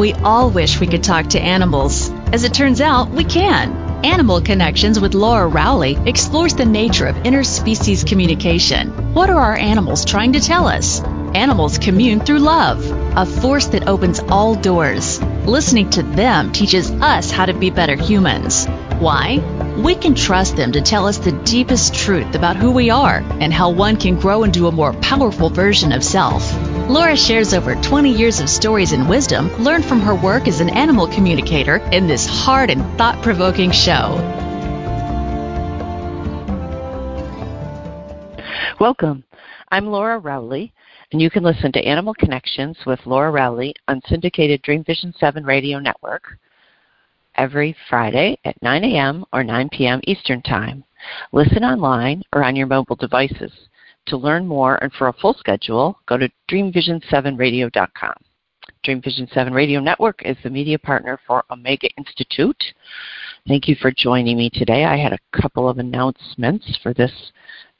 We all wish we could talk to animals. As it turns out, we can. Animal Connections with Laura Rowley explores the nature of interspecies communication. What are our animals trying to tell us? Animals commune through love, a force that opens all doors. Listening to them teaches us how to be better humans. Why? We can trust them to tell us the deepest truth about who we are and how one can grow into a more powerful version of self. Laura shares over 20 years of stories and wisdom learned from her work as an animal communicator in this hard and thought provoking show. Welcome. I'm Laura Rowley, and you can listen to Animal Connections with Laura Rowley on syndicated Dream Vision 7 radio network every Friday at 9 a.m. or 9 p.m. Eastern Time. Listen online or on your mobile devices. To learn more and for a full schedule, go to dreamvision7radio.com. Dream Vision 7 Radio Network is the media partner for Omega Institute. Thank you for joining me today. I had a couple of announcements for this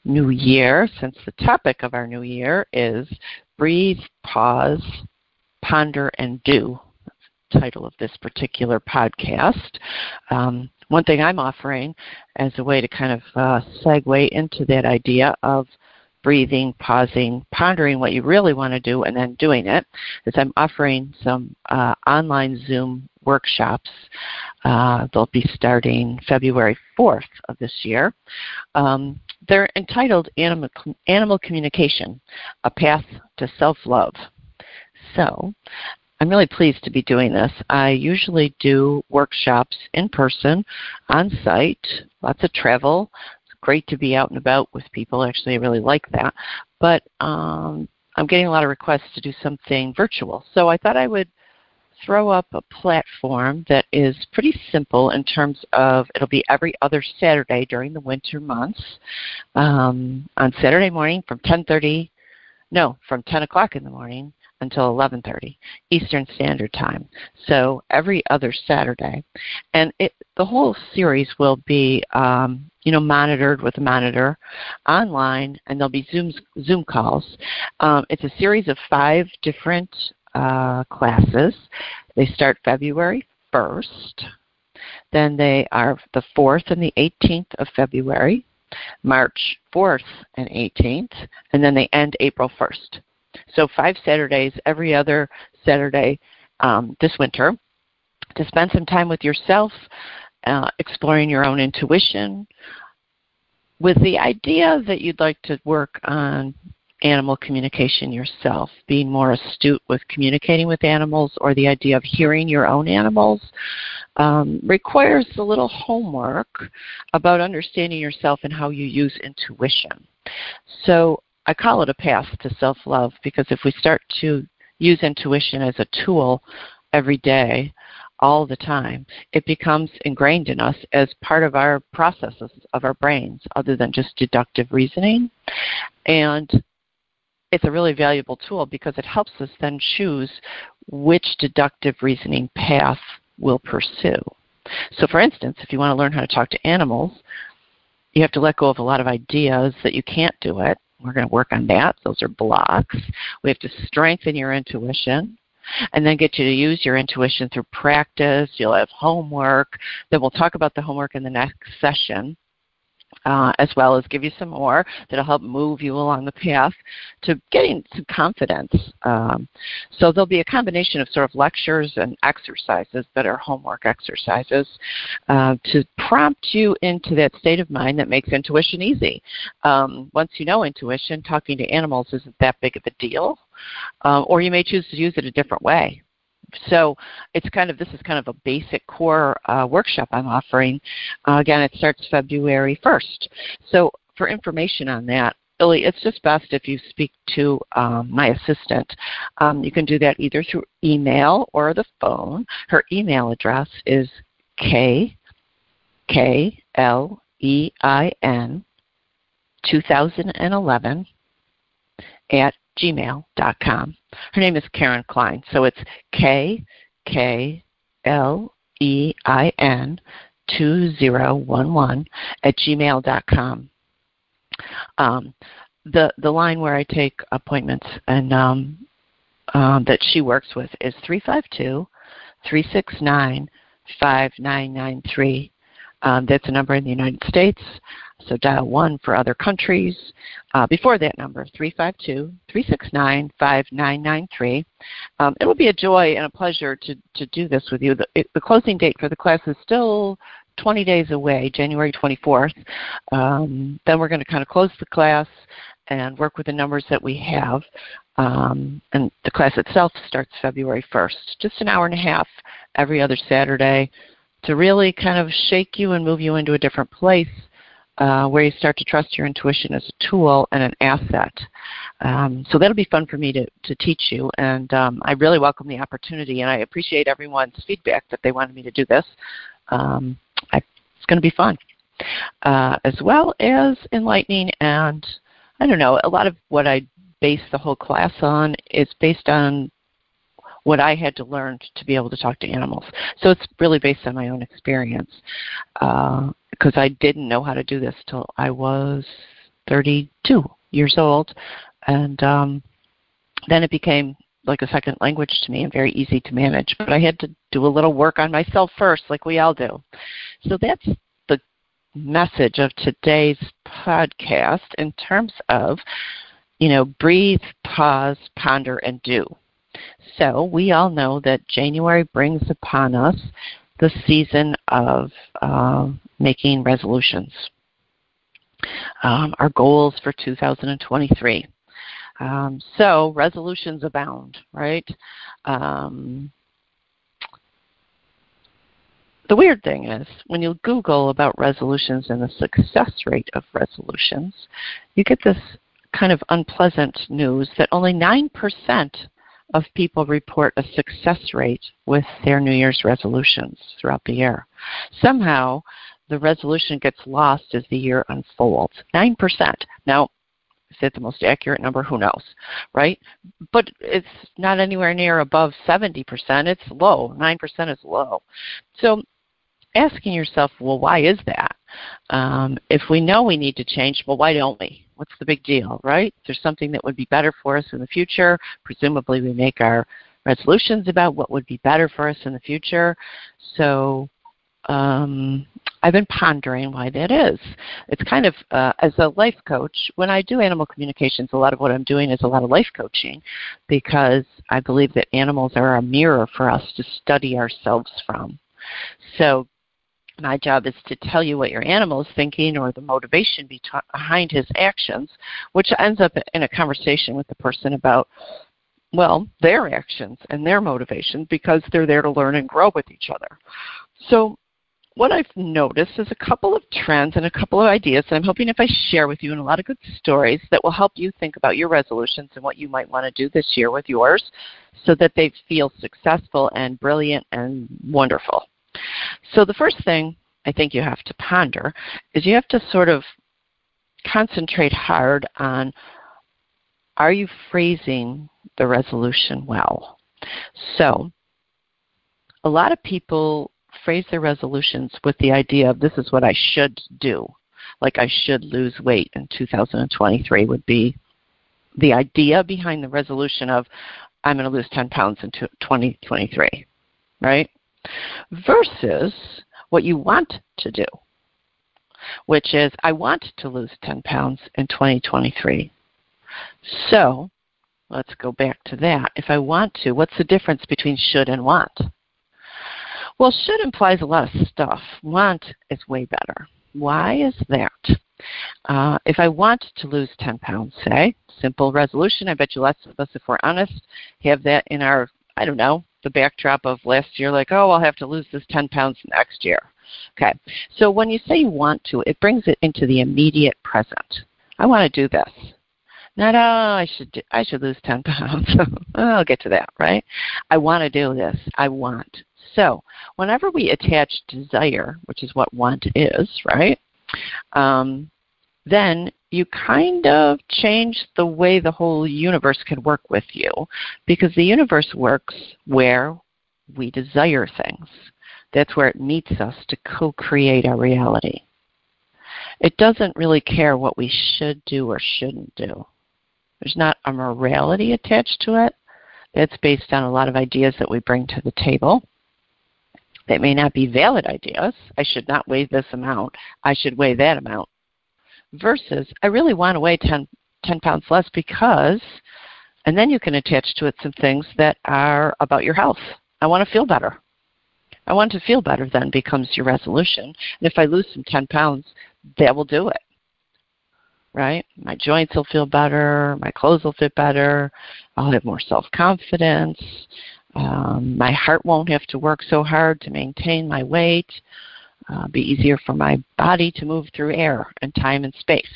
new year since the topic of our new year is Breathe, Pause, Ponder, and Do the title of this particular podcast. Um, one thing I'm offering as a way to kind of uh, segue into that idea of breathing, pausing, pondering what you really want to do, and then doing it is I'm offering some uh, online Zoom workshops. Uh, they'll be starting February 4th of this year. Um, they're entitled Animal, Animal Communication A Path to Self Love. So I'm really pleased to be doing this. I usually do workshops in person, on site, lots of travel. Great to be out and about with people. Actually, I really like that. But um, I'm getting a lot of requests to do something virtual. So I thought I would throw up a platform that is pretty simple in terms of it'll be every other Saturday during the winter months um, on Saturday morning from 10:30, no, from 10 o'clock in the morning until 11:30 Eastern Standard Time. So every other Saturday, and it, the whole series will be um, you know monitored with a monitor online, and there'll be Zoom Zoom calls. Um, it's a series of five different uh, classes. They start February 1st. Then they are the 4th and the 18th of February, March 4th and 18th, and then they end April 1st. So five Saturdays every other Saturday um, this winter to spend some time with yourself, uh, exploring your own intuition, with the idea that you'd like to work on animal communication yourself, being more astute with communicating with animals, or the idea of hearing your own animals, um, requires a little homework about understanding yourself and how you use intuition. So I call it a path to self love because if we start to use intuition as a tool every day, all the time, it becomes ingrained in us as part of our processes of our brains, other than just deductive reasoning. And it's a really valuable tool because it helps us then choose which deductive reasoning path we'll pursue. So, for instance, if you want to learn how to talk to animals, you have to let go of a lot of ideas that you can't do it we're going to work on that. Those are blocks. We have to strengthen your intuition and then get you to use your intuition through practice. You'll have homework. Then we'll talk about the homework in the next session uh, as well as give you some more that'll help move you along the path to getting some confidence. Um, so there'll be a combination of sort of lectures and exercises that are homework exercises uh, to prompt you into that state of mind that makes intuition easy. Um, once you know intuition, talking to animals isn't that big of a deal. Uh, or you may choose to use it a different way so it's kind of this is kind of a basic core uh, workshop I'm offering. Uh, again, it starts February 1st. So for information on that, Billy, it's just best if you speak to um, my assistant. Um, you can do that either through email or the phone. Her email address is k k l e i n 2011 at gmail.com. Her name is Karen Klein. So it's K K L E I N 2011 at gmail.com. Um, the, the line where I take appointments and um, um, that she works with is 352 369 5993. Um, that's a number in the United States. So dial 1 for other countries. Uh, before that number, 352 369 5993. Um, it will be a joy and a pleasure to, to do this with you. The, it, the closing date for the class is still 20 days away, January 24th. Um, then we're going to kind of close the class and work with the numbers that we have. Um, and the class itself starts February 1st. Just an hour and a half every other Saturday to really kind of shake you and move you into a different place uh, where you start to trust your intuition as a tool and an asset. Um, so that'll be fun for me to, to teach you, and um, I really welcome the opportunity, and I appreciate everyone's feedback that they wanted me to do this. Um, I, it's going to be fun, uh, as well as enlightening, and I don't know, a lot of what I base the whole class on is based on what I had to learn to be able to talk to animals. So it's really based on my own experience because I didn't know how to do this till I was 32 years old, and um, then it became like a second language to me and very easy to manage. But I had to do a little work on myself first, like we all do. So that's the message of today's podcast in terms of, you know, breathe, pause, ponder, and do. So we all know that January brings upon us the season of uh, making resolutions. Um, our goals for 2023. Um, so resolutions abound, right? Um, the weird thing is, when you Google about resolutions and the success rate of resolutions, you get this kind of unpleasant news that only 9% of people report a success rate with their New Year's resolutions throughout the year. Somehow, the resolution gets lost as the year unfolds. 9%. Now, is that the most accurate number? Who knows, right? But it's not anywhere near above 70%. It's low. 9% is low. So asking yourself, well, why is that? Um, if we know we need to change, well, why don't we? What's the big deal, right? There's something that would be better for us in the future, presumably we make our resolutions about what would be better for us in the future. So um, I've been pondering why that is. It's kind of, uh, as a life coach, when I do animal communications, a lot of what I'm doing is a lot of life coaching because I believe that animals are a mirror for us to study ourselves from. So my job is to tell you what your animal is thinking or the motivation behind his actions, which ends up in a conversation with the person about, well, their actions and their motivation because they're there to learn and grow with each other. So what I've noticed is a couple of trends and a couple of ideas that I'm hoping if I share with you and a lot of good stories that will help you think about your resolutions and what you might want to do this year with yours so that they feel successful and brilliant and wonderful. So the first thing I think you have to ponder is you have to sort of concentrate hard on are you phrasing the resolution well? So a lot of people phrase their resolutions with the idea of this is what I should do. Like I should lose weight in 2023 would be the idea behind the resolution of I'm going to lose 10 pounds in 2023, right? Versus what you want to do, which is I want to lose 10 pounds in 2023. So let's go back to that. If I want to, what's the difference between should and want? Well, should implies a lot of stuff. Want is way better. Why is that? Uh, if I want to lose 10 pounds, say, simple resolution, I bet you lots of us, if we're honest, have that in our, I don't know, the backdrop of last year, like, oh, I'll have to lose this 10 pounds next year. Okay, so when you say you want to, it brings it into the immediate present. I want to do this. Not, oh, I should, do, I should lose 10 pounds. I'll get to that, right? I want to do this. I want. So whenever we attach desire, which is what want is, right? Um, then you kind of change the way the whole universe can work with you because the universe works where we desire things. That's where it meets us to co create our reality. It doesn't really care what we should do or shouldn't do. There's not a morality attached to it. That's based on a lot of ideas that we bring to the table. They may not be valid ideas. I should not weigh this amount. I should weigh that amount. Versus, I really want to weigh 10, 10 pounds less because, and then you can attach to it some things that are about your health. I want to feel better. I want to feel better then becomes your resolution. And if I lose some 10 pounds, that will do it. Right? My joints will feel better. My clothes will fit better. I'll have more self confidence. Um, my heart won't have to work so hard to maintain my weight. Uh, be easier for my body to move through air and time and space.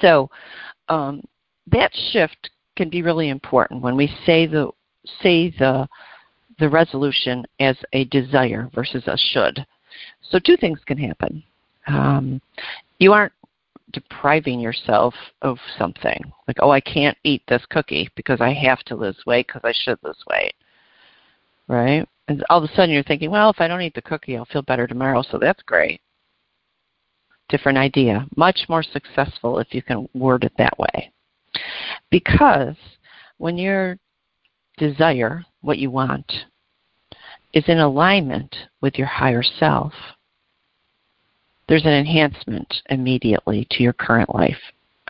So um, that shift can be really important when we say the say the the resolution as a desire versus a should. So two things can happen. Um, you aren't depriving yourself of something like oh i can't eat this cookie because i have to lose weight because i should lose weight right and all of a sudden you're thinking well if i don't eat the cookie i'll feel better tomorrow so that's great different idea much more successful if you can word it that way because when your desire what you want is in alignment with your higher self there's an enhancement immediately to your current life.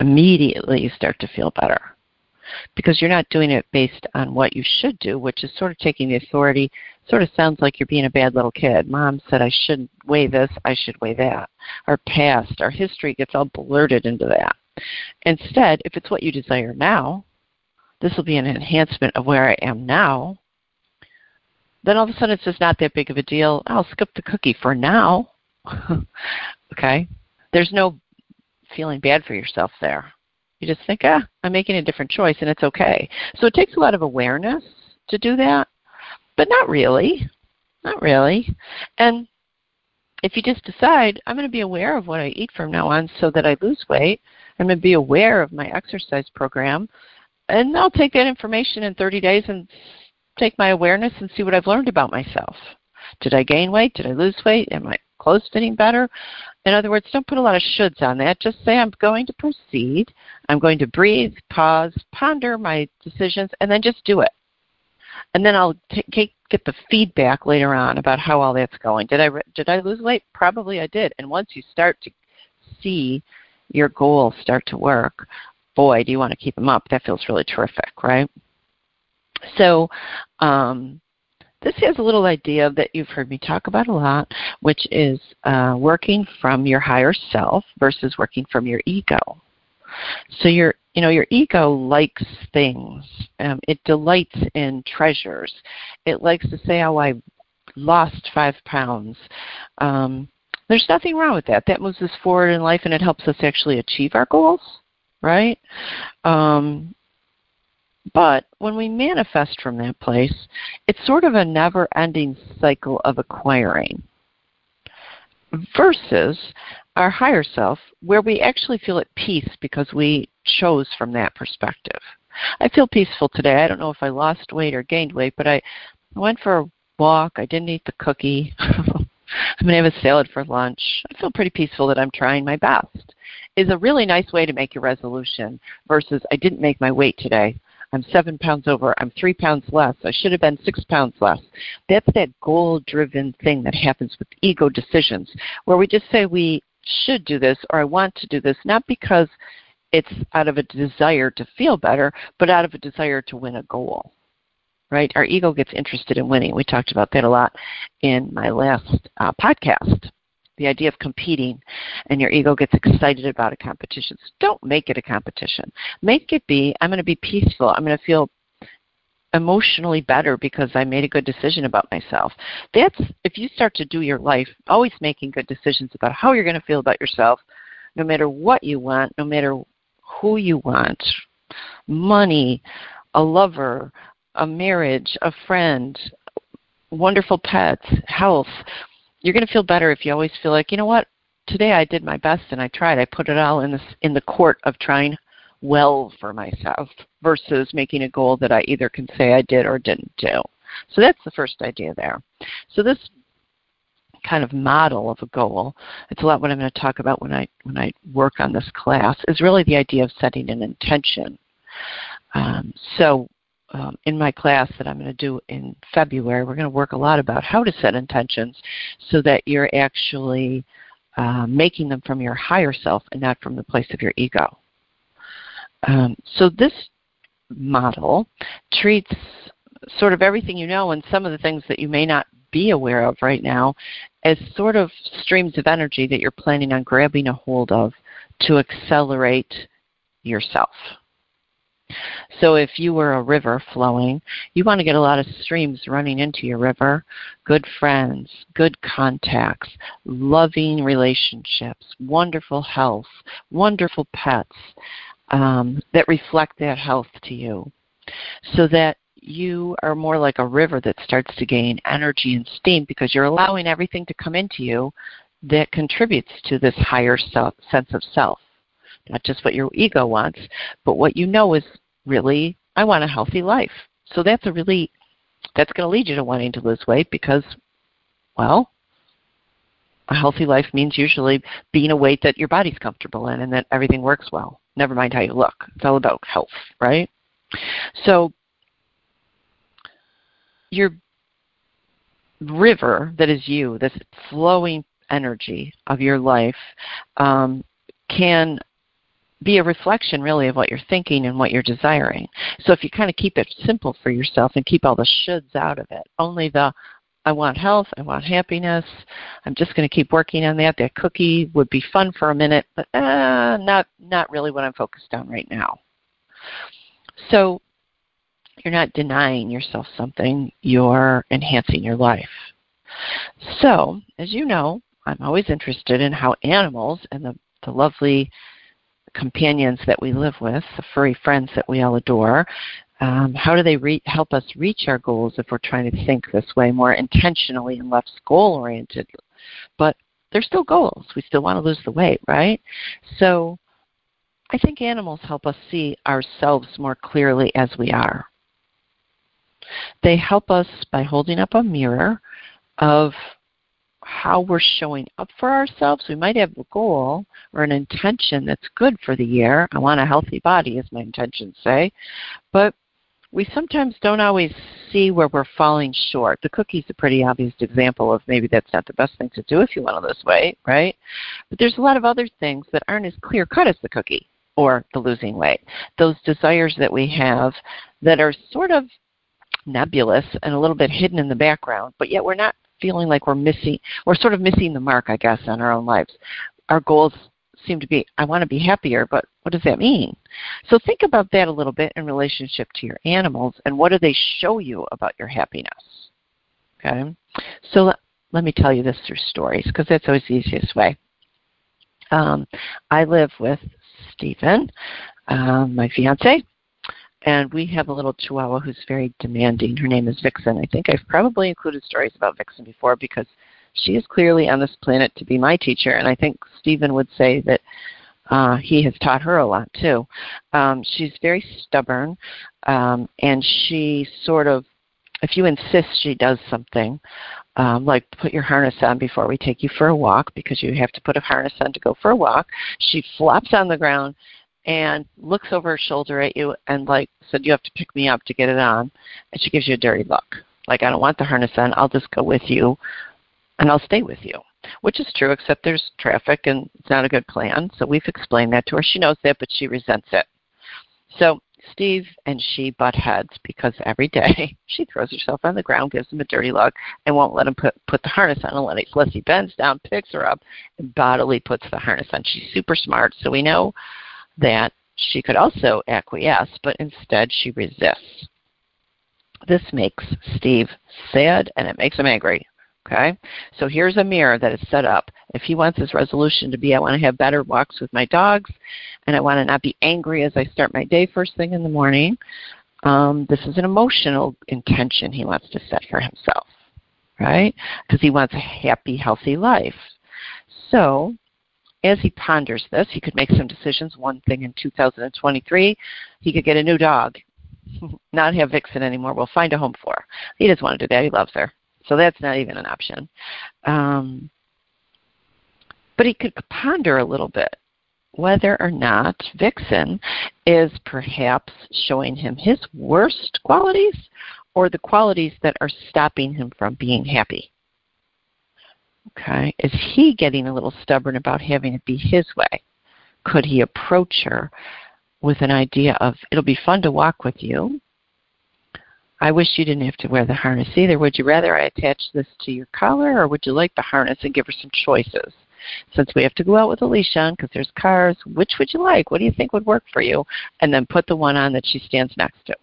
Immediately you start to feel better because you're not doing it based on what you should do, which is sort of taking the authority. Sort of sounds like you're being a bad little kid. Mom said I shouldn't weigh this, I should weigh that. Our past, our history gets all blurted into that. Instead, if it's what you desire now, this will be an enhancement of where I am now. Then all of a sudden it's just not that big of a deal. I'll skip the cookie for now. okay? There's no feeling bad for yourself there. You just think, ah, I'm making a different choice and it's okay. So it takes a lot of awareness to do that, but not really. Not really. And if you just decide, I'm going to be aware of what I eat from now on so that I lose weight, I'm going to be aware of my exercise program, and I'll take that information in 30 days and take my awareness and see what I've learned about myself. Did I gain weight? Did I lose weight? Am I clothes fitting better. In other words, don't put a lot of shoulds on that. Just say, I'm going to proceed. I'm going to breathe, pause, ponder my decisions, and then just do it. And then I'll take, get the feedback later on about how all that's going. Did I did I lose weight? Probably I did. And once you start to see your goals start to work, boy, do you want to keep them up. That feels really terrific, right? So, um, this has a little idea that you've heard me talk about a lot, which is uh, working from your higher self versus working from your ego. So your you know your ego likes things. Um, it delights in treasures. It likes to say, "Oh, I lost five pounds." Um, there's nothing wrong with that. That moves us forward in life, and it helps us actually achieve our goals, right? Um, but when we manifest from that place, it's sort of a never ending cycle of acquiring versus our higher self, where we actually feel at peace because we chose from that perspective. I feel peaceful today. I don't know if I lost weight or gained weight, but I went for a walk. I didn't eat the cookie. I'm going to have a salad for lunch. I feel pretty peaceful that I'm trying my best. Is a really nice way to make your resolution versus I didn't make my weight today. I'm seven pounds over. I'm three pounds less. I should have been six pounds less. That's that goal driven thing that happens with ego decisions, where we just say we should do this or I want to do this, not because it's out of a desire to feel better, but out of a desire to win a goal. Right? Our ego gets interested in winning. We talked about that a lot in my last uh, podcast the idea of competing and your ego gets excited about a competition. So don't make it a competition. Make it be I'm going to be peaceful. I'm going to feel emotionally better because I made a good decision about myself. That's if you start to do your life always making good decisions about how you're going to feel about yourself, no matter what you want, no matter who you want, money, a lover, a marriage, a friend, wonderful pets, health, you're going to feel better if you always feel like, you know what, today I did my best and I tried. I put it all in this in the court of trying well for myself versus making a goal that I either can say I did or didn't do. So that's the first idea there. So this kind of model of a goal, it's a lot what I'm going to talk about when I when I work on this class, is really the idea of setting an intention. Um, so um, in my class that I'm going to do in February, we're going to work a lot about how to set intentions so that you're actually uh, making them from your higher self and not from the place of your ego. Um, so this model treats sort of everything you know and some of the things that you may not be aware of right now as sort of streams of energy that you're planning on grabbing a hold of to accelerate yourself. So if you were a river flowing, you want to get a lot of streams running into your river, good friends, good contacts, loving relationships, wonderful health, wonderful pets um, that reflect that health to you. So that you are more like a river that starts to gain energy and steam because you're allowing everything to come into you that contributes to this higher self, sense of self. Not just what your ego wants, but what you know is really, I want a healthy life. So that's a really, that's going to lead you to wanting to lose weight because, well, a healthy life means usually being a weight that your body's comfortable in and that everything works well. Never mind how you look. It's all about health, right? So your river that is you, this flowing energy of your life, um, can be a reflection really of what you're thinking and what you're desiring. So if you kind of keep it simple for yourself and keep all the shoulds out of it, only the I want health, I want happiness, I'm just going to keep working on that. That cookie would be fun for a minute, but uh, not not really what I'm focused on right now. So you're not denying yourself something, you're enhancing your life. So, as you know, I'm always interested in how animals and the, the lovely companions that we live with, the furry friends that we all adore, um, how do they re- help us reach our goals if we're trying to think this way more intentionally and less goal oriented? But they're still goals. We still want to lose the weight, right? So I think animals help us see ourselves more clearly as we are. They help us by holding up a mirror of how we're showing up for ourselves. We might have a goal or an intention that's good for the year. I want a healthy body, as my intentions say. But we sometimes don't always see where we're falling short. The cookie's a pretty obvious example of maybe that's not the best thing to do if you want to lose weight, right? But there's a lot of other things that aren't as clear cut as the cookie or the losing weight. Those desires that we have that are sort of nebulous and a little bit hidden in the background, but yet we're not feeling like we're missing, we're sort of missing the mark, I guess, on our own lives. Our goals seem to be, I want to be happier, but what does that mean? So think about that a little bit in relationship to your animals and what do they show you about your happiness? Okay? So let, let me tell you this through stories because that's always the easiest way. Um, I live with Stephen, um, my fiance, and we have a little chihuahua who's very demanding. Her name is Vixen. I think I've probably included stories about Vixen before because she is clearly on this planet to be my teacher, and I think Stephen would say that uh, he has taught her a lot too. Um, she's very stubborn, um, and she sort of, if you insist she does something, um, like put your harness on before we take you for a walk because you have to put a harness on to go for a walk, she flops on the ground and looks over her shoulder at you and like said you have to pick me up to get it on. And she gives you a dirty look like i don't want the harness on. I'll just go with you and i'll stay with you which is true except there's traffic and it's not a good plan so we've explained that to her she knows that but she resents it so steve and she butt heads because every day she throws herself on the ground gives him a dirty look and won't let him put put the harness on unless he bends down picks her up and bodily puts the harness on she's super smart so we know that she could also acquiesce, but instead she resists. This makes Steve sad and it makes him angry. Okay? So here's a mirror that is set up. If he wants his resolution to be, I want to have better walks with my dogs, and I want to not be angry as I start my day first thing in the morning, um, this is an emotional intention he wants to set for himself, right? Because he wants a happy, healthy life. So as he ponders this, he could make some decisions. One thing in 2023, he could get a new dog, not have Vixen anymore. We'll find a home for her. He doesn't want to do that. He loves her. So that's not even an option. Um, but he could ponder a little bit. whether or not Vixen is perhaps showing him his worst qualities or the qualities that are stopping him from being happy. Okay, is he getting a little stubborn about having it be his way? Could he approach her with an idea of, it'll be fun to walk with you. I wish you didn't have to wear the harness either. Would you rather I attach this to your collar or would you like the harness and give her some choices? Since we have to go out with a leash on because there's cars, which would you like? What do you think would work for you? And then put the one on that she stands next to.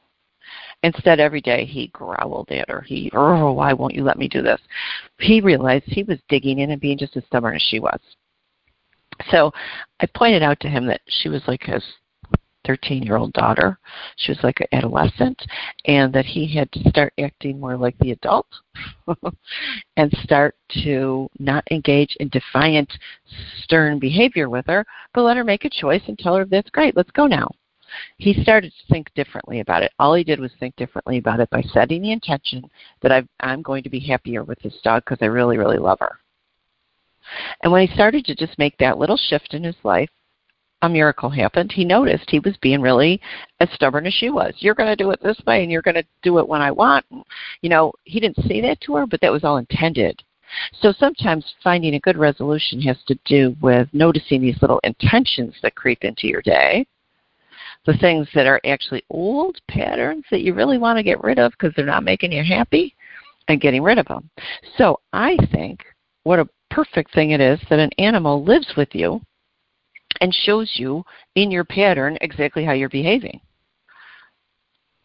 Instead, every day he growled at her. He, oh, why won't you let me do this? He realized he was digging in and being just as stubborn as she was. So I pointed out to him that she was like his 13 year old daughter. She was like an adolescent, and that he had to start acting more like the adult and start to not engage in defiant, stern behavior with her, but let her make a choice and tell her that's great, let's go now. He started to think differently about it. All he did was think differently about it by setting the intention that i I'm going to be happier with this dog because I really, really love her. And when he started to just make that little shift in his life, a miracle happened. He noticed he was being really as stubborn as she was. You're going to do it this way, and you're going to do it when I want. You know, he didn't say that to her, but that was all intended. So sometimes finding a good resolution has to do with noticing these little intentions that creep into your day, the things that are actually old patterns that you really want to get rid of because they're not making you happy, and getting rid of them. So I think what a perfect thing it is that an animal lives with you and shows you in your pattern exactly how you're behaving.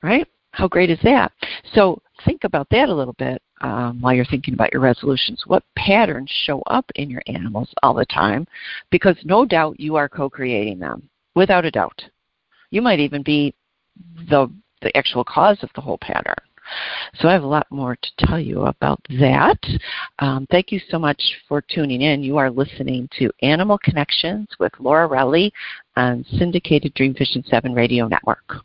Right? How great is that? So think about that a little bit um, while you're thinking about your resolutions. What patterns show up in your animals all the time? Because no doubt you are co creating them, without a doubt. You might even be the, the actual cause of the whole pattern. So I have a lot more to tell you about that. Um, thank you so much for tuning in. You are listening to Animal Connections with Laura Rowley on Syndicated Dream Vision 7 Radio Network.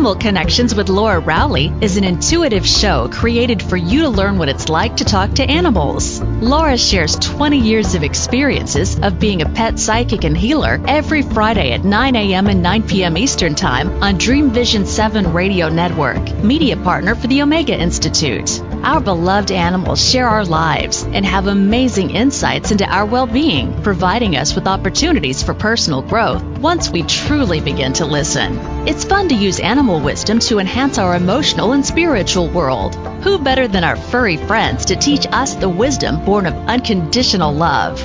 Animal Connections with Laura Rowley is an intuitive show created for you to learn what it's like to talk to animals. Laura shares 20 years of experiences of being a pet psychic and healer every Friday at 9 a.m. and 9 p.m. Eastern Time on Dream Vision 7 Radio Network, media partner for the Omega Institute. Our beloved animals share our lives and have amazing insights into our well being, providing us with opportunities for personal growth once we truly begin to listen. It's fun to use animal wisdom to enhance our emotional and spiritual world. Who better than our furry friends to teach us the wisdom born of unconditional love?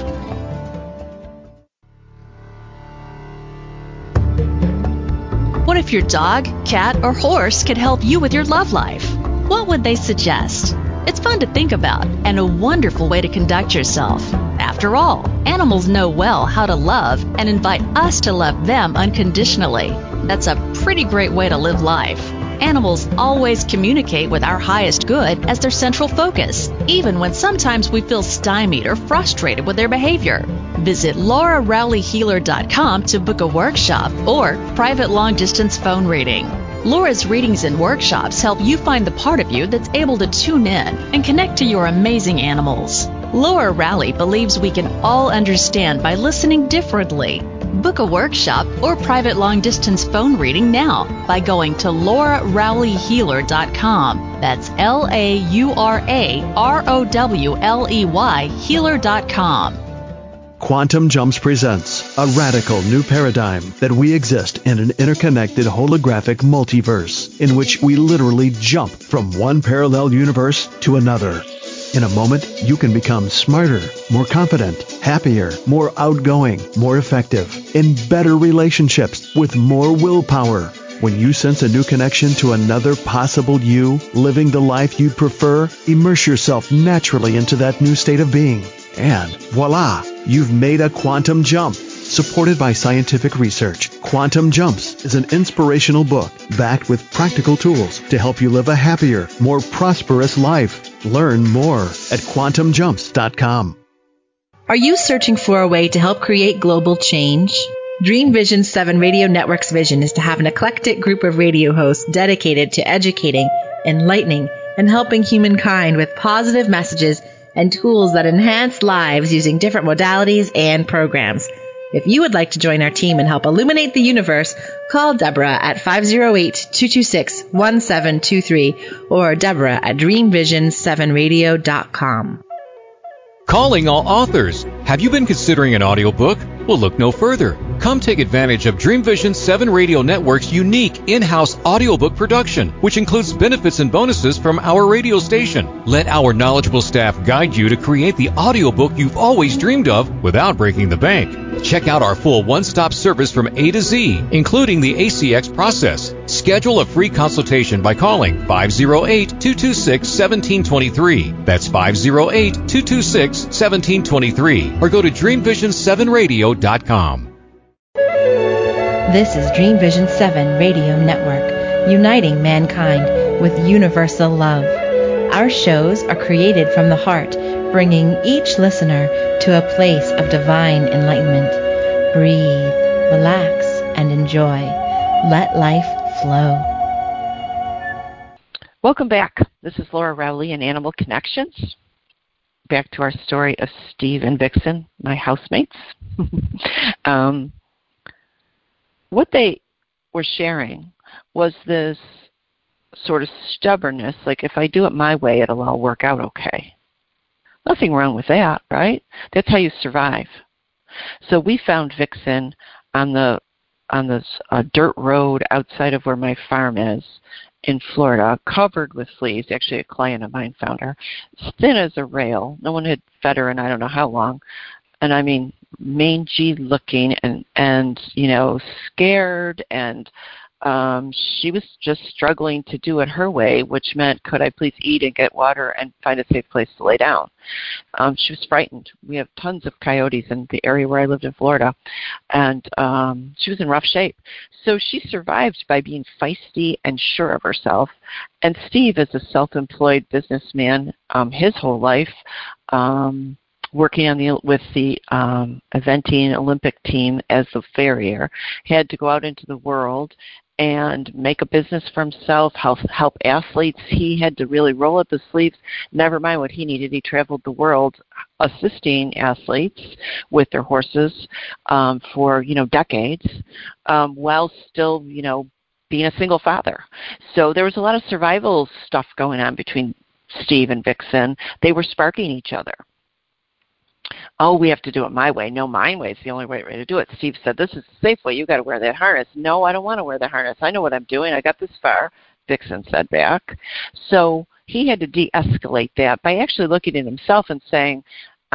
What if your dog, cat, or horse could help you with your love life? What would they suggest? It's fun to think about and a wonderful way to conduct yourself. After all, animals know well how to love and invite us to love them unconditionally. That's a pretty great way to live life. Animals always communicate with our highest good as their central focus, even when sometimes we feel stymied or frustrated with their behavior. Visit laurarowleyhealer.com to book a workshop or private long distance phone reading. Laura's readings and workshops help you find the part of you that's able to tune in and connect to your amazing animals. Laura Rowley believes we can all understand by listening differently Book a workshop or private long distance phone reading now by going to laurarowleyhealer.com. That's L A U R A R O W L E Y healer.com. Quantum Jumps presents a radical new paradigm that we exist in an interconnected holographic multiverse in which we literally jump from one parallel universe to another. In a moment, you can become smarter, more confident, happier, more outgoing, more effective, in better relationships with more willpower. When you sense a new connection to another possible you, living the life you'd prefer, immerse yourself naturally into that new state of being. And voila, you've made a quantum jump. Supported by scientific research, Quantum Jumps is an inspirational book backed with practical tools to help you live a happier, more prosperous life. Learn more at quantumjumps.com. Are you searching for a way to help create global change? Dream Vision 7 Radio Network's vision is to have an eclectic group of radio hosts dedicated to educating, enlightening, and helping humankind with positive messages and tools that enhance lives using different modalities and programs. If you would like to join our team and help illuminate the universe, call Deborah at 508-226-1723 or Deborah at dreamvision7radio.com. Calling all authors. Have you been considering an audiobook? Well, look no further. Come take advantage of DreamVision 7 Radio Network's unique in-house audiobook production, which includes benefits and bonuses from our radio station. Let our knowledgeable staff guide you to create the audiobook you've always dreamed of without breaking the bank. Check out our full one-stop service from A to Z, including the ACX process. Schedule a free consultation by calling 508-226-1723. That's 508-226-1723 or go to dreamvision7radio.com. This is Dream Vision 7 Radio Network, uniting mankind with universal love. Our shows are created from the heart, bringing each listener to a place of divine enlightenment. Breathe, relax, and enjoy. Let life flow. Welcome back. This is Laura Rowley in Animal Connections. Back to our story of Steve and Vixen, my housemates. um, what they were sharing was this sort of stubbornness like if I do it my way, it'll all work out okay. Nothing wrong with that, right? That's how you survive. So we found Vixen on the on this uh, dirt road outside of where my farm is in Florida, covered with fleas. Actually, a client of mine found her, thin as a rail. No one had fed her in I don't know how long, and I mean mangy looking and and you know scared and um, she was just struggling to do it her way, which meant could I please eat and get water and find a safe place to lay down. Um, she was frightened. We have tons of coyotes in the area where I lived in Florida, and um, she was in rough shape. So she survived by being feisty and sure of herself. And Steve is a self-employed businessman um, his whole life. Um, working on the with the um, eventing Olympic team as the farrier, He had to go out into the world and make a business for himself, help, help athletes. He had to really roll up his sleeves. Never mind what he needed. He traveled the world assisting athletes with their horses um, for you know decades, um, while still you know being a single father. So there was a lot of survival stuff going on between Steve and Vixen. They were sparking each other oh, we have to do it my way. No, my way is the only way to do it. Steve said, this is the safe way. You got to wear that harness. No, I don't want to wear the harness. I know what I'm doing. I got this far. Vixen said back. So he had to de-escalate that by actually looking at himself and saying,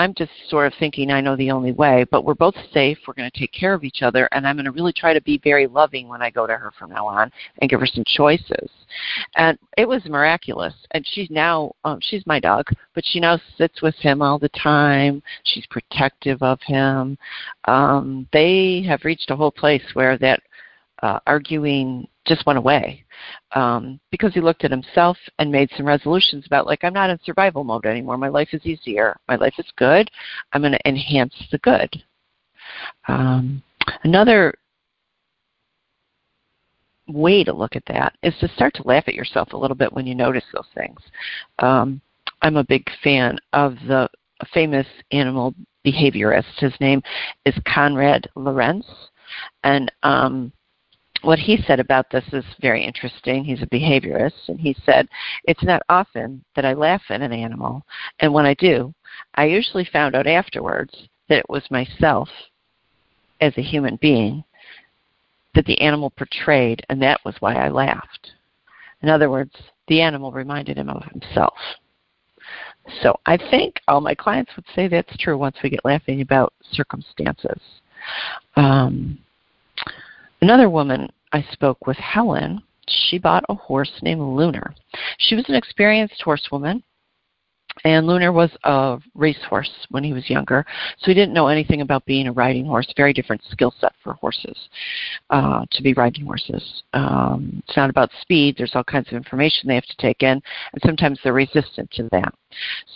I'm just sort of thinking I know the only way, but we're both safe. We're going to take care of each other, and I'm going to really try to be very loving when I go to her from now on and give her some choices. And it was miraculous. And she's now um, she's my dog, but she now sits with him all the time. She's protective of him. Um, they have reached a whole place where that uh, arguing just went away um, because he looked at himself and made some resolutions about like I'm not in survival mode anymore. My life is easier. My life is good. I'm going to enhance the good. Um, another way to look at that is to start to laugh at yourself a little bit when you notice those things. Um, I'm a big fan of the famous animal behaviorist. His name is Konrad Lorenz, and um, what he said about this is very interesting. He's a behaviorist, and he said, It's not often that I laugh at an animal, and when I do, I usually found out afterwards that it was myself as a human being that the animal portrayed, and that was why I laughed. In other words, the animal reminded him of himself. So I think all my clients would say that's true once we get laughing about circumstances. Um, Another woman I spoke with, Helen, she bought a horse named Lunar. She was an experienced horsewoman, and Lunar was a racehorse when he was younger, so he didn't know anything about being a riding horse. Very different skill set for horses uh, to be riding horses. Um, it's not about speed. There's all kinds of information they have to take in, and sometimes they're resistant to that.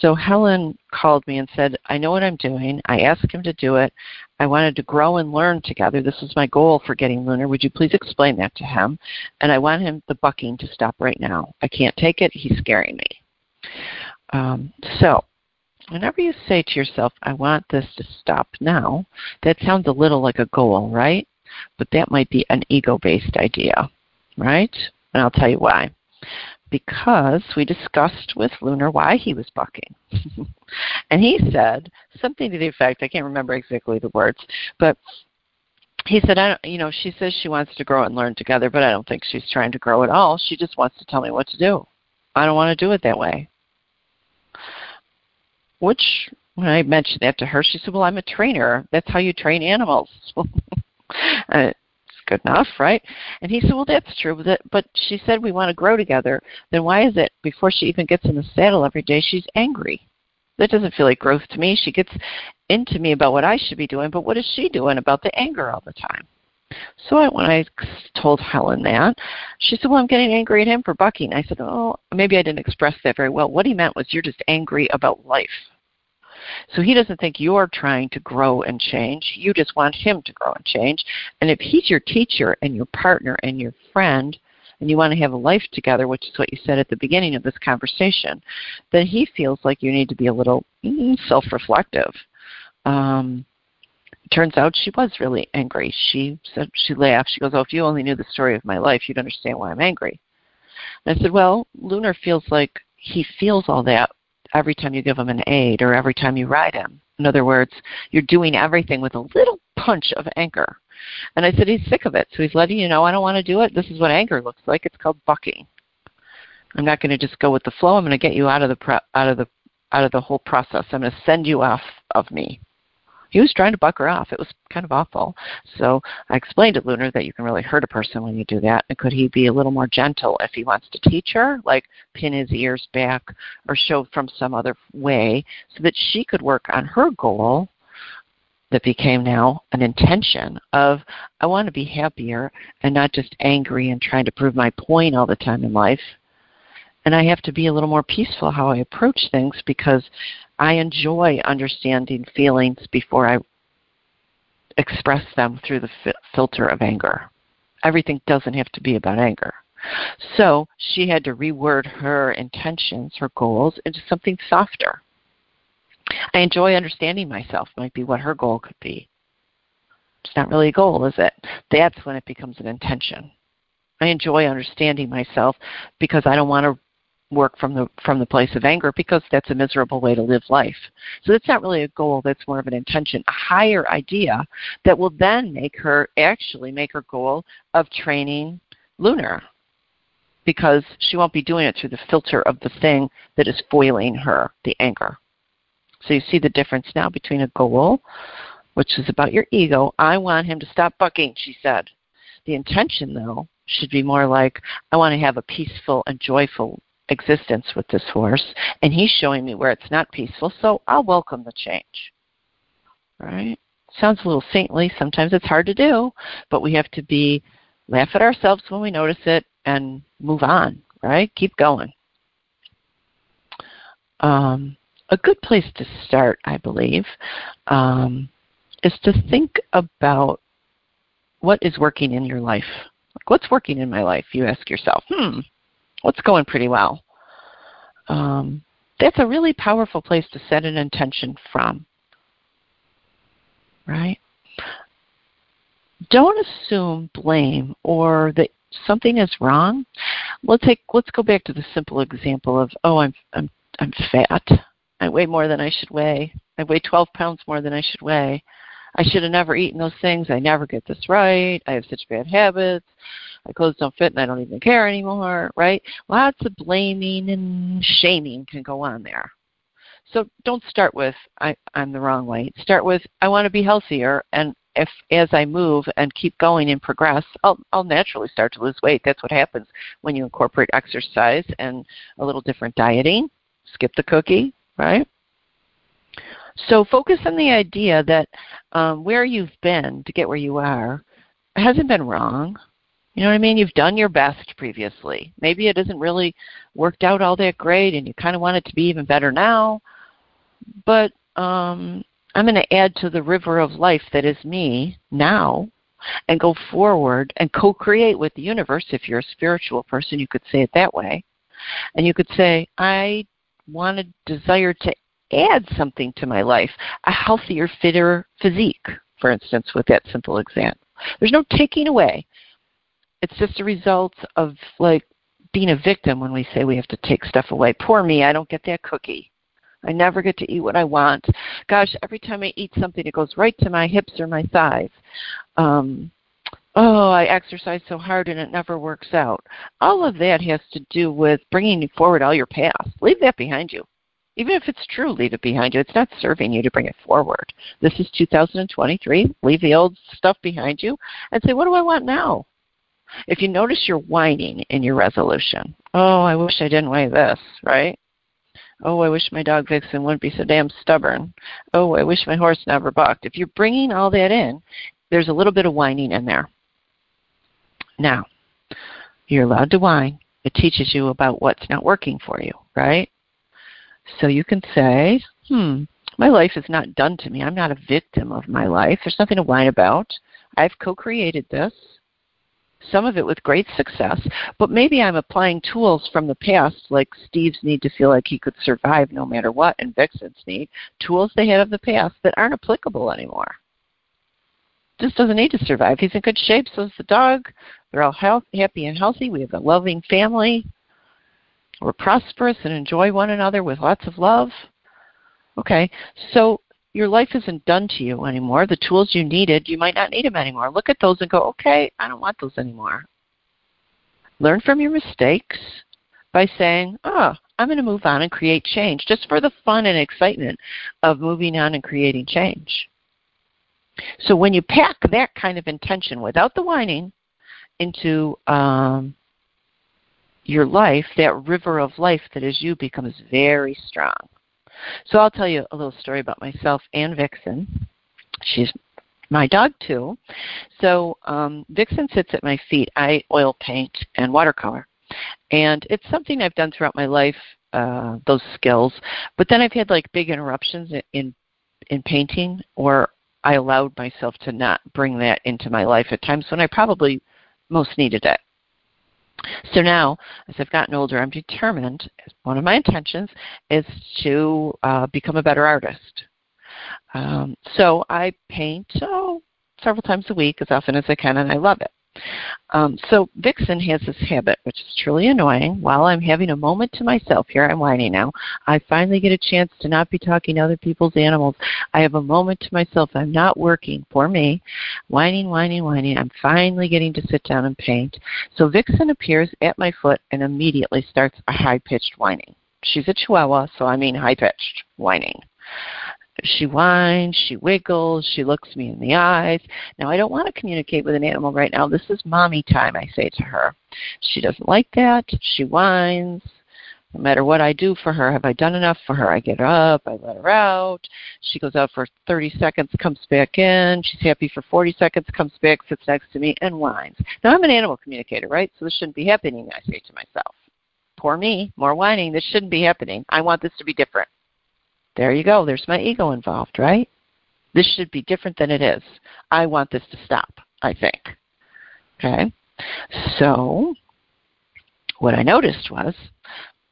So Helen called me and said, "I know what I'm doing. I asked him to do it. I wanted to grow and learn together. This is my goal for getting Lunar. Would you please explain that to him? And I want him the bucking to stop right now. I can't take it. He's scaring me." Um, so whenever you say to yourself, I want this to stop now, that sounds a little like a goal, right? But that might be an ego based idea, right? And I'll tell you why. Because we discussed with Lunar why he was bucking. and he said something to the effect, I can't remember exactly the words, but he said, I don't, you know, she says she wants to grow and learn together, but I don't think she's trying to grow at all. She just wants to tell me what to do. I don't want to do it that way. Which, when I mentioned that to her, she said, Well, I'm a trainer. That's how you train animals. Uh, it's good enough, right? And he said, Well, that's true. But she said, We want to grow together. Then why is it before she even gets in the saddle every day, she's angry? That doesn't feel like growth to me. She gets into me about what I should be doing, but what is she doing about the anger all the time? So I, when I told Helen that, she said, "Well, I'm getting angry at him for bucking." I said, "Oh, maybe I didn't express that very well. What he meant was you're just angry about life." So he doesn't think you're trying to grow and change. You just want him to grow and change. And if he's your teacher and your partner and your friend, and you want to have a life together, which is what you said at the beginning of this conversation, then he feels like you need to be a little mm, self reflective. Um, turns out she was really angry. She said she laughed. She goes, "Oh, if you only knew the story of my life, you'd understand why I'm angry." And I said, "Well, Lunar feels like he feels all that every time you give him an aid or every time you ride him. In other words, you're doing everything with a little punch of anger." And I said, "He's sick of it, so he's letting you know I don't want to do it. This is what anger looks like. It's called bucking. I'm not going to just go with the flow. I'm going to get you out of the pro- out of the out of the whole process. I'm going to send you off of me." He was trying to buck her off. It was kind of awful. So I explained to Lunar that you can really hurt a person when you do that. And could he be a little more gentle if he wants to teach her, like pin his ears back or show from some other way so that she could work on her goal that became now an intention of I want to be happier and not just angry and trying to prove my point all the time in life. And I have to be a little more peaceful how I approach things because I enjoy understanding feelings before I express them through the fi- filter of anger. Everything doesn't have to be about anger. So she had to reword her intentions, her goals, into something softer. I enjoy understanding myself, might be what her goal could be. It's not really a goal, is it? That's when it becomes an intention. I enjoy understanding myself because I don't want to work from the from the place of anger because that's a miserable way to live life. So that's not really a goal, that's more of an intention, a higher idea that will then make her actually make her goal of training lunar because she won't be doing it through the filter of the thing that is foiling her, the anger. So you see the difference now between a goal, which is about your ego. I want him to stop bucking, she said. The intention, though, should be more like, I want to have a peaceful and joyful existence with this horse, and he's showing me where it's not peaceful, so I'll welcome the change. Right? Sounds a little saintly. Sometimes it's hard to do, but we have to be laugh at ourselves when we notice it and move on. Right? Keep going. Um, a good place to start, I believe, um, is to think about what is working in your life. Like, what's working in my life? You ask yourself, hmm, what's going pretty well. Um, that's a really powerful place to set an intention from. Right? Don't assume blame or that something is wrong. Let's take let's go back to the simple example of oh I'm I'm I'm fat. I weigh more than I should weigh. I weigh 12 pounds more than I should weigh. I should have never eaten those things. I never get this right. I have such bad habits. My clothes don't fit and I don't even care anymore, right? Lots of blaming and shaming can go on there. So don't start with I, I'm the wrong way. Start with I want to be healthier and if as I move and keep going and progress, I'll I'll naturally start to lose weight. That's what happens when you incorporate exercise and a little different dieting. Skip the cookie, right? So focus on the idea that um, where you've been to get where you are hasn't been wrong. You know what I mean? You've done your best previously. Maybe it isn't really worked out all that great and you kind of want it to be even better now. But um, I'm going to add to the river of life that is me now and go forward and co create with the universe. If you're a spiritual person, you could say it that way. And you could say, I want to desire to add something to my life, a healthier, fitter physique, for instance, with that simple example. There's no taking away. It's just a result of like being a victim when we say we have to take stuff away. Poor me, I don't get that cookie. I never get to eat what I want. Gosh, every time I eat something, it goes right to my hips or my thighs. Um, oh, I exercise so hard and it never works out. All of that has to do with bringing forward all your past. Leave that behind you. Even if it's true, leave it behind you. It's not serving you to bring it forward. This is 2023. Leave the old stuff behind you and say, what do I want now? If you notice you're whining in your resolution, oh, I wish I didn't weigh this, right? Oh, I wish my dog Vixen wouldn't be so damn stubborn. Oh, I wish my horse never bucked. If you're bringing all that in, there's a little bit of whining in there. Now, you're allowed to whine. It teaches you about what's not working for you, right? So you can say, hmm, my life is not done to me. I'm not a victim of my life. There's nothing to whine about. I've co created this some of it with great success, but maybe I'm applying tools from the past, like Steve's need to feel like he could survive no matter what, and Vixen's need, tools they had of the past that aren't applicable anymore. Just doesn't need to survive. He's in good shape, so's the dog. They're all health, happy and healthy. We have a loving family. We're prosperous and enjoy one another with lots of love. Okay, so your life isn't done to you anymore. The tools you needed, you might not need them anymore. Look at those and go, okay, I don't want those anymore. Learn from your mistakes by saying, oh, I'm going to move on and create change, just for the fun and excitement of moving on and creating change. So when you pack that kind of intention without the whining into um, your life, that river of life that is you becomes very strong. So I'll tell you a little story about myself and Vixen. She's my dog too. So um, Vixen sits at my feet. I oil paint and watercolor, and it's something I've done throughout my life. Uh, those skills, but then I've had like big interruptions in in painting, or I allowed myself to not bring that into my life at times when I probably most needed it. So now, as I've gotten older, I'm determined, one of my intentions is to uh, become a better artist. Um, so I paint oh, several times a week, as often as I can, and I love it. Um, so Vixen has this habit, which is truly annoying. While I'm having a moment to myself, here I'm whining now. I finally get a chance to not be talking to other people's animals. I have a moment to myself. I'm not working for me. Whining, whining, whining. I'm finally getting to sit down and paint. So Vixen appears at my foot and immediately starts a high pitched whining. She's a chihuahua, so I mean high pitched whining. She whines, she wiggles, she looks me in the eyes. Now, I don't want to communicate with an animal right now. This is mommy time, I say to her. She doesn't like that. She whines. No matter what I do for her, have I done enough for her? I get up, I let her out. She goes out for 30 seconds, comes back in. She's happy for 40 seconds, comes back, sits next to me, and whines. Now, I'm an animal communicator, right? So this shouldn't be happening, I say to myself. Poor me, more whining. This shouldn't be happening. I want this to be different. There you go. There's my ego involved, right? This should be different than it is. I want this to stop, I think. Okay? So, what I noticed was,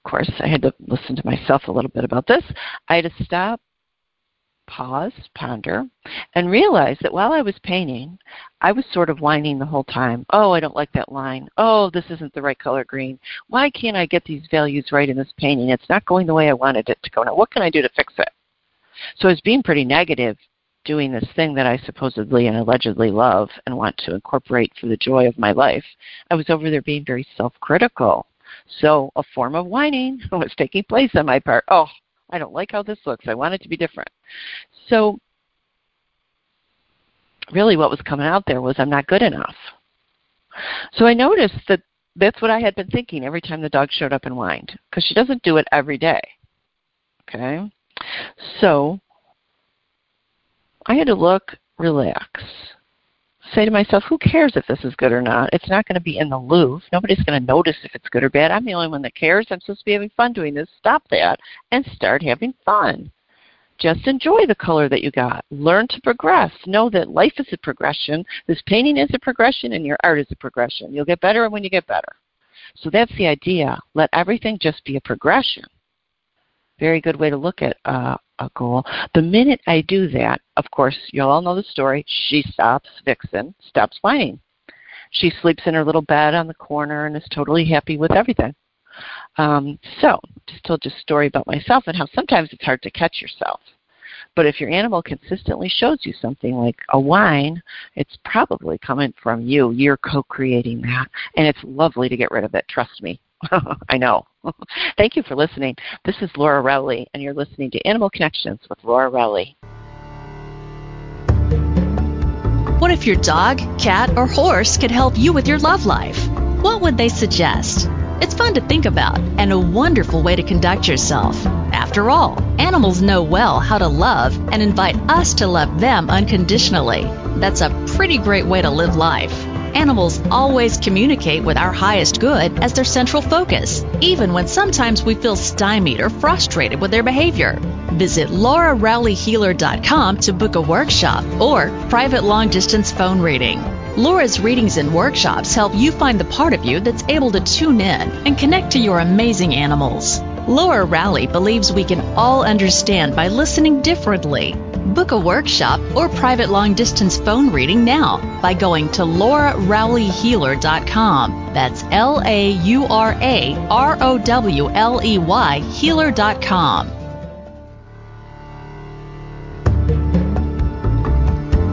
of course, I had to listen to myself a little bit about this. I had to stop, pause, ponder, and realize that while I was painting, I was sort of whining the whole time. Oh, I don't like that line. Oh, this isn't the right color green. Why can't I get these values right in this painting? It's not going the way I wanted it to go. Now, what can I do to fix it? So I was being pretty negative doing this thing that I supposedly and allegedly love and want to incorporate for the joy of my life. I was over there being very self critical. So a form of whining was taking place on my part. Oh, I don't like how this looks. I want it to be different. So, really, what was coming out there was I'm not good enough. So I noticed that that's what I had been thinking every time the dog showed up and whined, because she doesn't do it every day. Okay? So, I had to look, relax, say to myself, who cares if this is good or not? It's not going to be in the Louvre. Nobody's going to notice if it's good or bad. I'm the only one that cares. I'm supposed to be having fun doing this. Stop that and start having fun. Just enjoy the color that you got. Learn to progress. Know that life is a progression. This painting is a progression, and your art is a progression. You'll get better when you get better. So that's the idea. Let everything just be a progression. Very good way to look at uh, a goal. The minute I do that, of course, you all know the story. She stops, Vixen stops whining. She sleeps in her little bed on the corner and is totally happy with everything. Um, so, just told you a story about myself and how sometimes it's hard to catch yourself. But if your animal consistently shows you something like a whine, it's probably coming from you. You're co creating that. And it's lovely to get rid of it, trust me. I know. Thank you for listening. This is Laura Rowley, and you're listening to Animal Connections with Laura Rowley. What if your dog, cat, or horse could help you with your love life? What would they suggest? It's fun to think about and a wonderful way to conduct yourself. After all, animals know well how to love and invite us to love them unconditionally. That's a pretty great way to live life. Animals always communicate with our highest good as their central focus, even when sometimes we feel stymied or frustrated with their behavior. Visit laurarowleyhealer.com to book a workshop or private long distance phone reading. Laura's readings and workshops help you find the part of you that's able to tune in and connect to your amazing animals. Laura Rowley believes we can all understand by listening differently. Book a workshop or private long distance phone reading now by going to laurarowleyhealer.com. That's L A U R A R O W L E Y healer.com.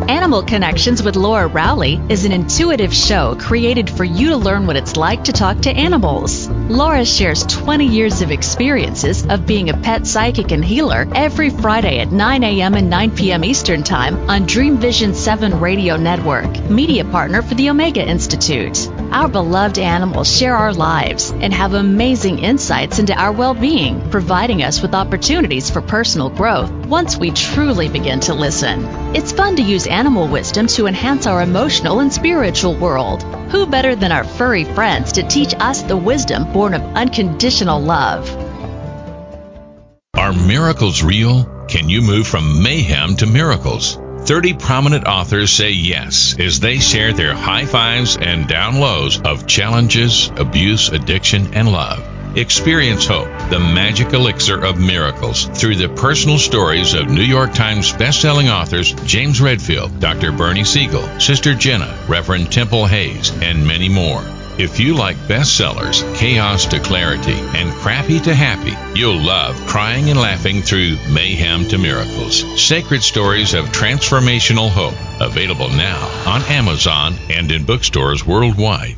Animal Connections with Laura Rowley is an intuitive show created for you to learn what it's like to talk to animals. Laura shares 20 years of experiences of being a pet psychic and healer every Friday at 9 a.m. and 9 p.m. Eastern Time on Dream Vision 7 Radio Network, media partner for the Omega Institute. Our beloved animals share our lives and have amazing insights into our well being, providing us with opportunities for personal growth once we truly begin to listen. It's fun to use animal wisdom to enhance our emotional and spiritual world. Who better than our furry friends to teach us the wisdom born of unconditional love? Are miracles real? Can you move from mayhem to miracles? 30 prominent authors say yes as they share their high fives and down lows of challenges, abuse, addiction, and love. Experience hope, the magic elixir of miracles, through the personal stories of New York Times bestselling authors James Redfield, Dr. Bernie Siegel, Sister Jenna, Reverend Temple Hayes, and many more. If you like bestsellers, chaos to clarity, and crappy to happy, you'll love crying and laughing through mayhem to miracles. Sacred stories of transformational hope. Available now on Amazon and in bookstores worldwide.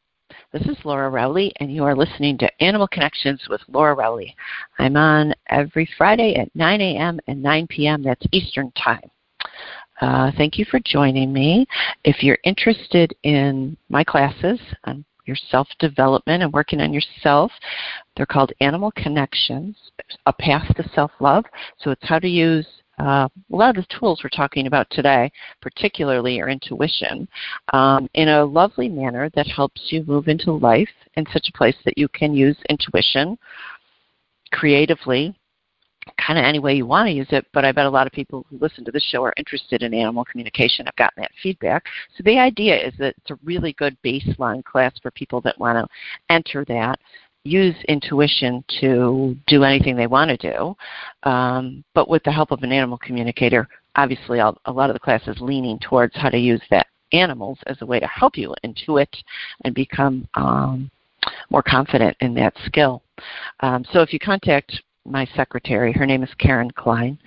This is Laura Rowley, and you are listening to Animal Connections with Laura Rowley. I'm on every Friday at 9 a.m. and 9 p.m. That's Eastern Time. Uh, thank you for joining me. If you're interested in my classes on your self development and working on yourself, they're called Animal Connections, a path to self love. So it's how to use uh, a lot of the tools we're talking about today, particularly your intuition, um, in a lovely manner that helps you move into life in such a place that you can use intuition creatively, kind of any way you want to use it. But I bet a lot of people who listen to this show are interested in animal communication. I've gotten that feedback. So the idea is that it's a really good baseline class for people that want to enter that use intuition to do anything they want to do, um, but with the help of an animal communicator, obviously I'll, a lot of the class is leaning towards how to use that animals as a way to help you intuit and become um, more confident in that skill. Um, so if you contact my secretary, her name is Karen Klein,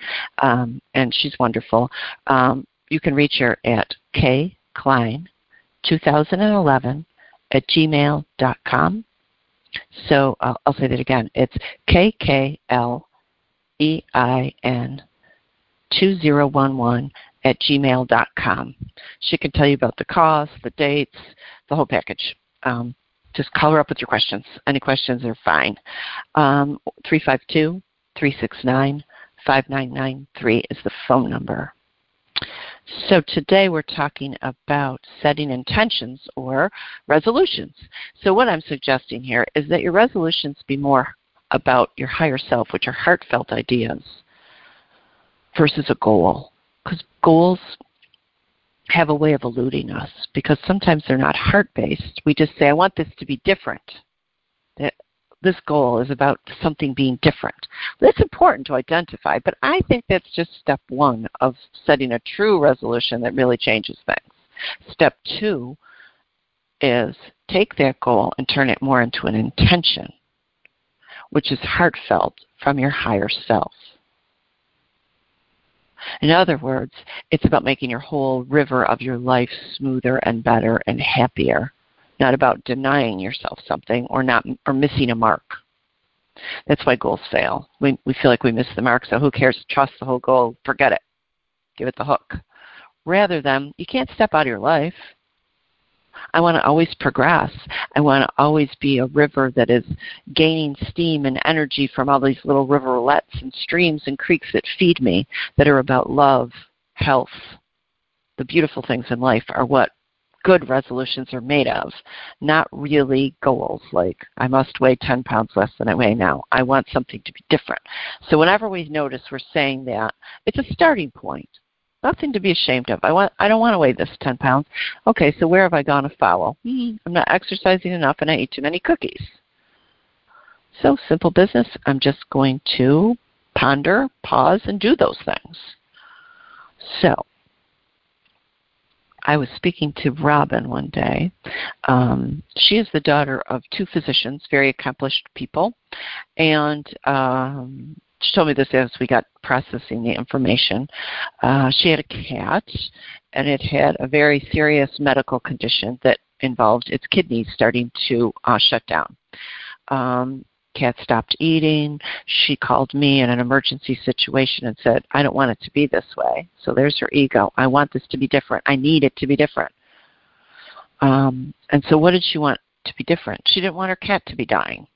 um, and she's wonderful. Um, you can reach her at kklein2011 at gmail.com so uh, I'll say that again. It's K K L E I N 2011 at gmail.com. She can tell you about the cost, the dates, the whole package. Um, just call her up with your questions. Any questions are fine. Um, 352 369 5993 is the phone number. So today we're talking about setting intentions or resolutions. So what I'm suggesting here is that your resolutions be more about your higher self, which are heartfelt ideas, versus a goal. Because goals have a way of eluding us because sometimes they're not heart based. We just say, I want this to be different. This goal is about something being different. That's important to identify, but I think that's just step one of setting a true resolution that really changes things. Step two is take that goal and turn it more into an intention, which is heartfelt from your higher self. In other words, it's about making your whole river of your life smoother and better and happier, not about denying yourself something or not or missing a mark. That's why goals fail. We we feel like we miss the mark, so who cares? Trust the whole goal, forget it. Give it the hook. Rather than you can't step out of your life. I want to always progress. I want to always be a river that is gaining steam and energy from all these little riverlets and streams and creeks that feed me, that are about love, health. The beautiful things in life are what good resolutions are made of, not really goals like I must weigh 10 pounds less than I weigh now. I want something to be different. So whenever we notice we're saying that, it's a starting point nothing to be ashamed of. I want I don't want to weigh this 10 pounds. Okay, so where have I gone afoul? Hmm, I'm not exercising enough and I eat too many cookies. So simple business. I'm just going to ponder, pause, and do those things. So I was speaking to Robin one day. Um, she is the daughter of two physicians, very accomplished people, and um, she told me this as we got processing the information. Uh, she had a cat, and it had a very serious medical condition that involved its kidneys starting to uh, shut down. Um, cat stopped eating. She called me in an emergency situation and said, I don't want it to be this way. So there's her ego. I want this to be different. I need it to be different. Um, and so, what did she want to be different? She didn't want her cat to be dying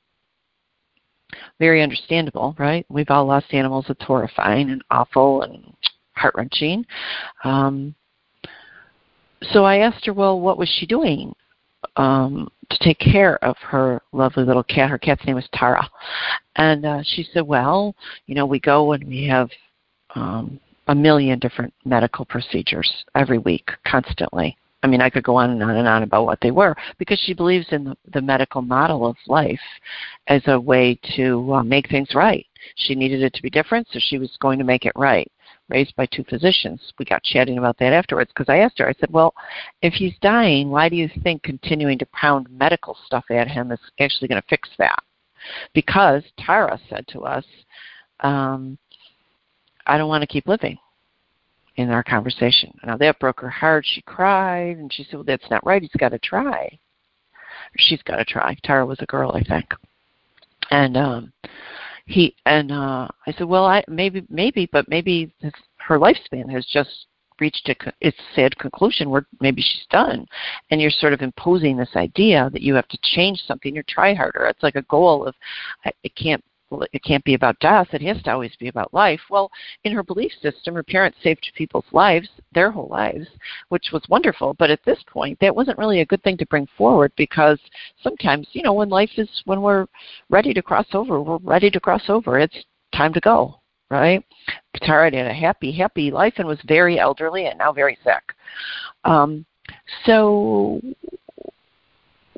very understandable, right? We've all lost animals. It's horrifying and awful and heart wrenching. Um, so I asked her, well, what was she doing um, to take care of her lovely little cat? Her cat's name was Tara. And uh, she said, well, you know, we go and we have um, a million different medical procedures every week, constantly. I mean, I could go on and on and on about what they were because she believes in the, the medical model of life as a way to uh, make things right. She needed it to be different, so she was going to make it right. Raised by two physicians. We got chatting about that afterwards because I asked her, I said, Well, if he's dying, why do you think continuing to pound medical stuff at him is actually going to fix that? Because Tara said to us, um, I don't want to keep living in our conversation. Now that broke her heart. She cried and she said, Well, that's not right. He's got to try. She's got to try. Tara was a girl, I think. And um he and uh I said, Well, I maybe maybe, but maybe this, her lifespan has just reached a, its sad conclusion where maybe she's done. And you're sort of imposing this idea that you have to change something or try harder it's like a goal of it can't well, it can't be about death. It has to always be about life. Well, in her belief system, her parents saved people's lives, their whole lives, which was wonderful. But at this point, that wasn't really a good thing to bring forward because sometimes, you know, when life is, when we're ready to cross over, we're ready to cross over. It's time to go, right? Tara had a happy, happy life and was very elderly and now very sick. Um, so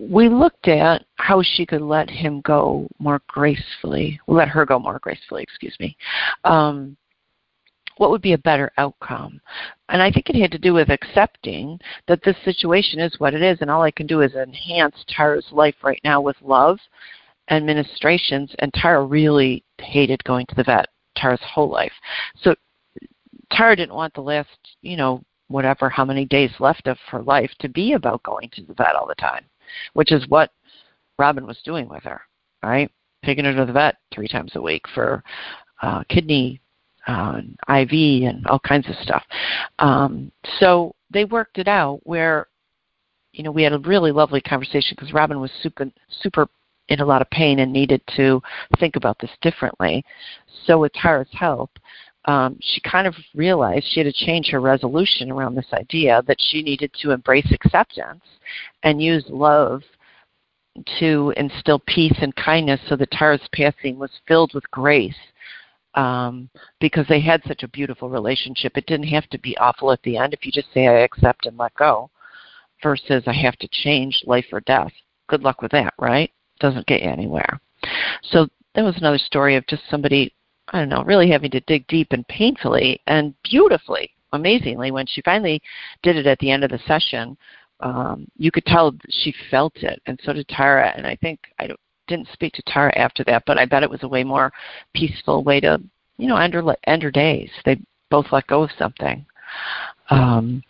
we looked at how she could let him go more gracefully, let her go more gracefully, excuse me. Um, what would be a better outcome? And I think it had to do with accepting that this situation is what it is, and all I can do is enhance Tara's life right now with love and ministrations. And Tara really hated going to the vet Tara's whole life. So Tara didn't want the last, you know, whatever, how many days left of her life to be about going to the vet all the time which is what Robin was doing with her, right? Taking her to the vet three times a week for uh, kidney uh, IV and all kinds of stuff. Um, so they worked it out where, you know, we had a really lovely conversation because Robin was super, super in a lot of pain and needed to think about this differently. So with Tara's help, um, she kind of realized she had to change her resolution around this idea that she needed to embrace acceptance and use love to instill peace and kindness so that Tara's passing was filled with grace um, because they had such a beautiful relationship. It didn't have to be awful at the end if you just say, I accept and let go, versus I have to change life or death. Good luck with that, right? Doesn't get you anywhere. So that was another story of just somebody, I don't know, really having to dig deep and painfully and beautifully, amazingly, when she finally did it at the end of the session. Um, you could tell she felt it, and so did Tara. And I think I didn't speak to Tara after that, but I bet it was a way more peaceful way to, you know, end her, end her days. They both let go of something. Um,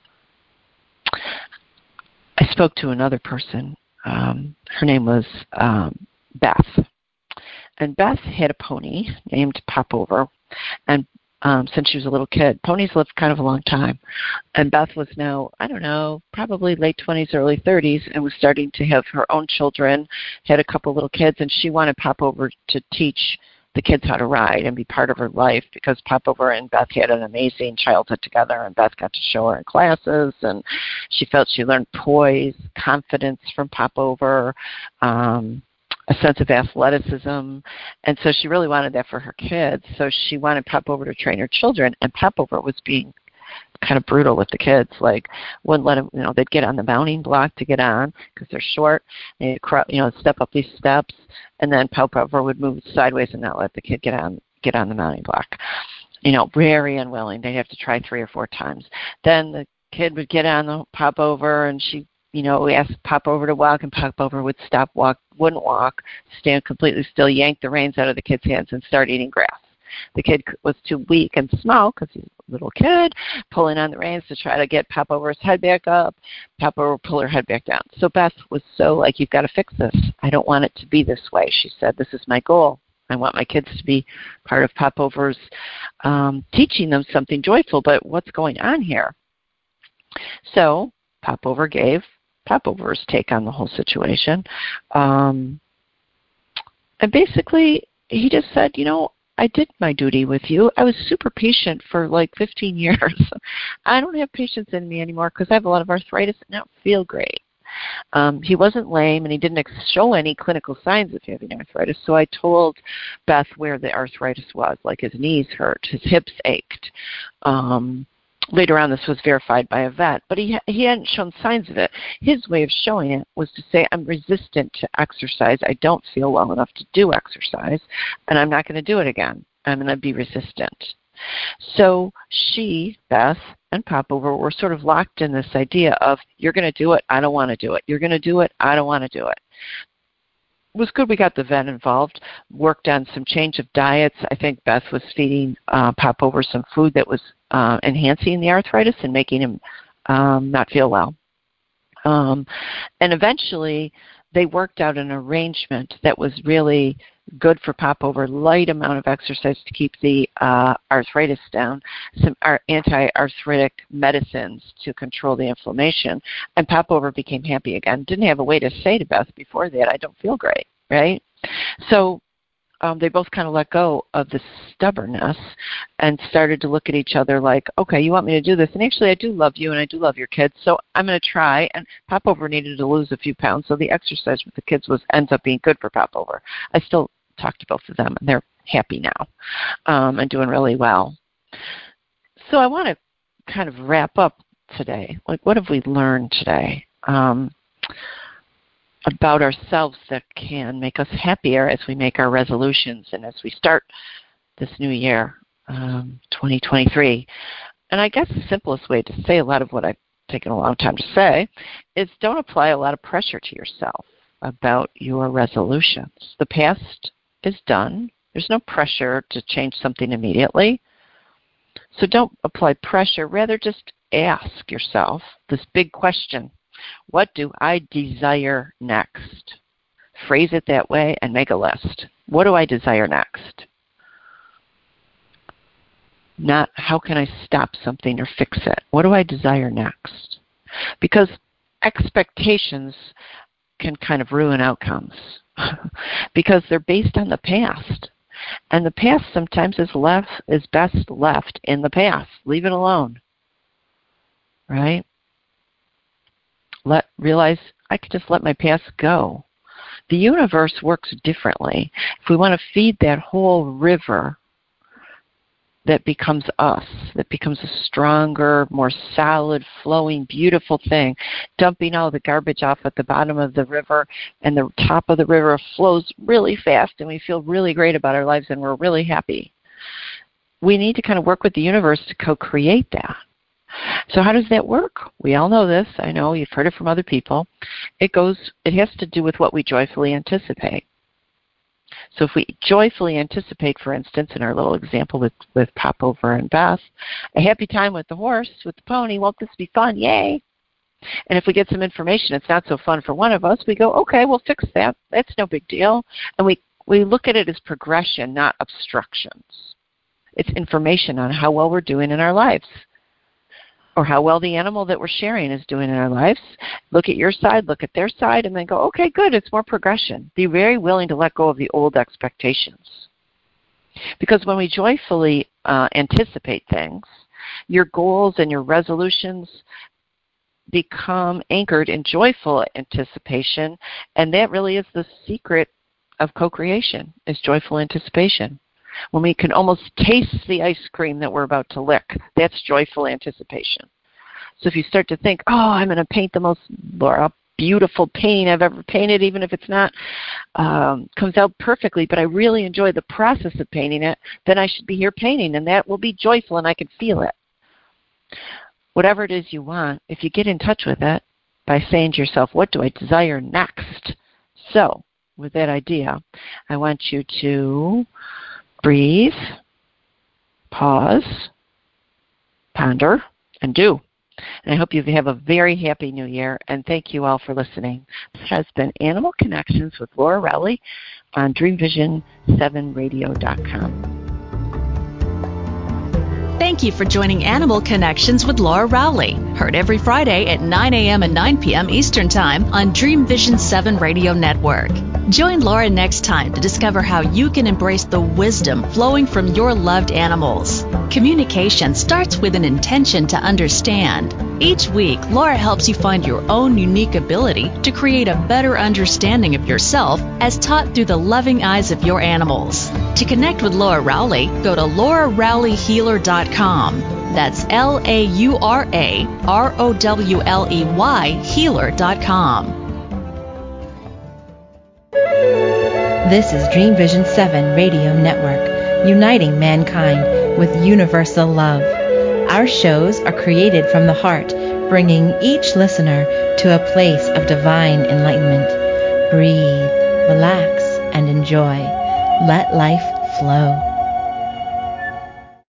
I spoke to another person. Um, her name was um, Beth, and Beth had a pony named Popover, and um, since she was a little kid. Ponies lived kind of a long time. And Beth was now, I don't know, probably late 20s, early 30s, and was starting to have her own children, had a couple little kids, and she wanted Popover to teach the kids how to ride and be part of her life because Popover and Beth had an amazing childhood together and Beth got to show her in classes and she felt she learned poise, confidence from Popover. Um, a sense of athleticism, and so she really wanted that for her kids. So she wanted Popover to train her children, and Popover was being kind of brutal with the kids. Like wouldn't let them, you know, they'd get on the mounting block to get on because they're short. They'd, you know, step up these steps, and then Popover would move sideways and not let the kid get on get on the mounting block. You know, very unwilling. They'd have to try three or four times. Then the kid would get on the Popover, and she you know, we asked Popover to walk, and Popover would stop, walk, wouldn't walk, stand completely still, yank the reins out of the kid's hands, and start eating grass. The kid was too weak and small because he's a little kid, pulling on the reins to try to get Popover's head back up. Popover would pull her head back down. So Beth was so like, "You've got to fix this. I don't want it to be this way." She said, "This is my goal. I want my kids to be part of Popover's um, teaching them something joyful. But what's going on here?" So Popover gave Popover's take on the whole situation. Um, and basically, he just said, you know, I did my duty with you. I was super patient for like 15 years. I don't have patience in me anymore because I have a lot of arthritis and I don't feel great. Um, he wasn't lame and he didn't show any clinical signs of having arthritis. So I told Beth where the arthritis was, like his knees hurt, his hips ached. Um, later on this was verified by a vet, but he he hadn't shown signs of it. His way of showing it was to say, "I'm resistant to exercise. I don't feel well enough to do exercise, and I'm not going to do it again. I'm going to be resistant." So she, Beth, and Popover were sort of locked in this idea of, "You're going to do it. I don't want to do it. You're going to do it. I don't want to do it." It was good we got the vet involved, worked on some change of diets. I think Beth was feeding uh, Popover some food that was uh, enhancing the arthritis and making him um, not feel well. Um, and eventually, they worked out an arrangement that was really good for Popover, light amount of exercise to keep the uh, arthritis down, some anti-arthritic medicines to control the inflammation, and Popover became happy again. Didn't have a way to say to Beth before that, I don't feel great, right? So um, they both kind of let go of the stubbornness and started to look at each other like, okay, you want me to do this, and actually I do love you and I do love your kids, so I'm going to try. And Popover needed to lose a few pounds, so the exercise with the kids was ends up being good for Popover. I still talk to both of them, and they're happy now um, and doing really well. So I want to kind of wrap up today. Like, what have we learned today? Um, about ourselves that can make us happier as we make our resolutions and as we start this new year, um, 2023. And I guess the simplest way to say a lot of what I've taken a long time to say is don't apply a lot of pressure to yourself about your resolutions. The past is done. There's no pressure to change something immediately. So don't apply pressure. Rather, just ask yourself this big question what do I desire next? Phrase it that way and make a list. What do I desire next? Not how can I stop something or fix it? What do I desire next? Because expectations can kind of ruin outcomes because they're based on the past. And the past sometimes is left is best left in the past. Leave it alone. Right? Let realize I could just let my past go. The universe works differently. If we want to feed that whole river that becomes us, that becomes a stronger, more solid, flowing, beautiful thing, dumping all the garbage off at the bottom of the river, and the top of the river flows really fast, and we feel really great about our lives, and we're really happy. We need to kind of work with the universe to co create that. So how does that work? We all know this. I know you've heard it from other people. It goes it has to do with what we joyfully anticipate. So if we joyfully anticipate, for instance, in our little example with, with Popover and Beth, a happy time with the horse, with the pony, won't this be fun? Yay. And if we get some information it's not so fun for one of us, we go, okay, we'll fix that. That's no big deal. And we, we look at it as progression, not obstructions. It's information on how well we're doing in our lives or how well the animal that we're sharing is doing in our lives. Look at your side, look at their side, and then go, okay, good, it's more progression. Be very willing to let go of the old expectations. Because when we joyfully uh, anticipate things, your goals and your resolutions become anchored in joyful anticipation, and that really is the secret of co-creation, is joyful anticipation when we can almost taste the ice cream that we're about to lick. That's joyful anticipation. So if you start to think, oh, I'm going to paint the most beautiful painting I've ever painted, even if it's not um, comes out perfectly, but I really enjoy the process of painting it, then I should be here painting, and that will be joyful, and I can feel it. Whatever it is you want, if you get in touch with it by saying to yourself, what do I desire next? So, with that idea, I want you to breathe, pause, ponder, and do. And I hope you have a very happy new year, and thank you all for listening. This has been Animal Connections with Laura Rowley on DreamVision7Radio.com. Thank you for joining Animal Connections with Laura Rowley. Heard every Friday at 9 a.m. and 9 p.m. Eastern Time on Dream Vision 7 Radio Network. Join Laura next time to discover how you can embrace the wisdom flowing from your loved animals. Communication starts with an intention to understand. Each week, Laura helps you find your own unique ability to create a better understanding of yourself as taught through the loving eyes of your animals. To connect with Laura Rowley, go to laurarowleyhealer.com. That's L A U R A R O W L E Y healer.com. This is Dream Vision 7 Radio Network, uniting mankind with universal love. Our shows are created from the heart, bringing each listener to a place of divine enlightenment. Breathe, relax, and enjoy. Let life flow.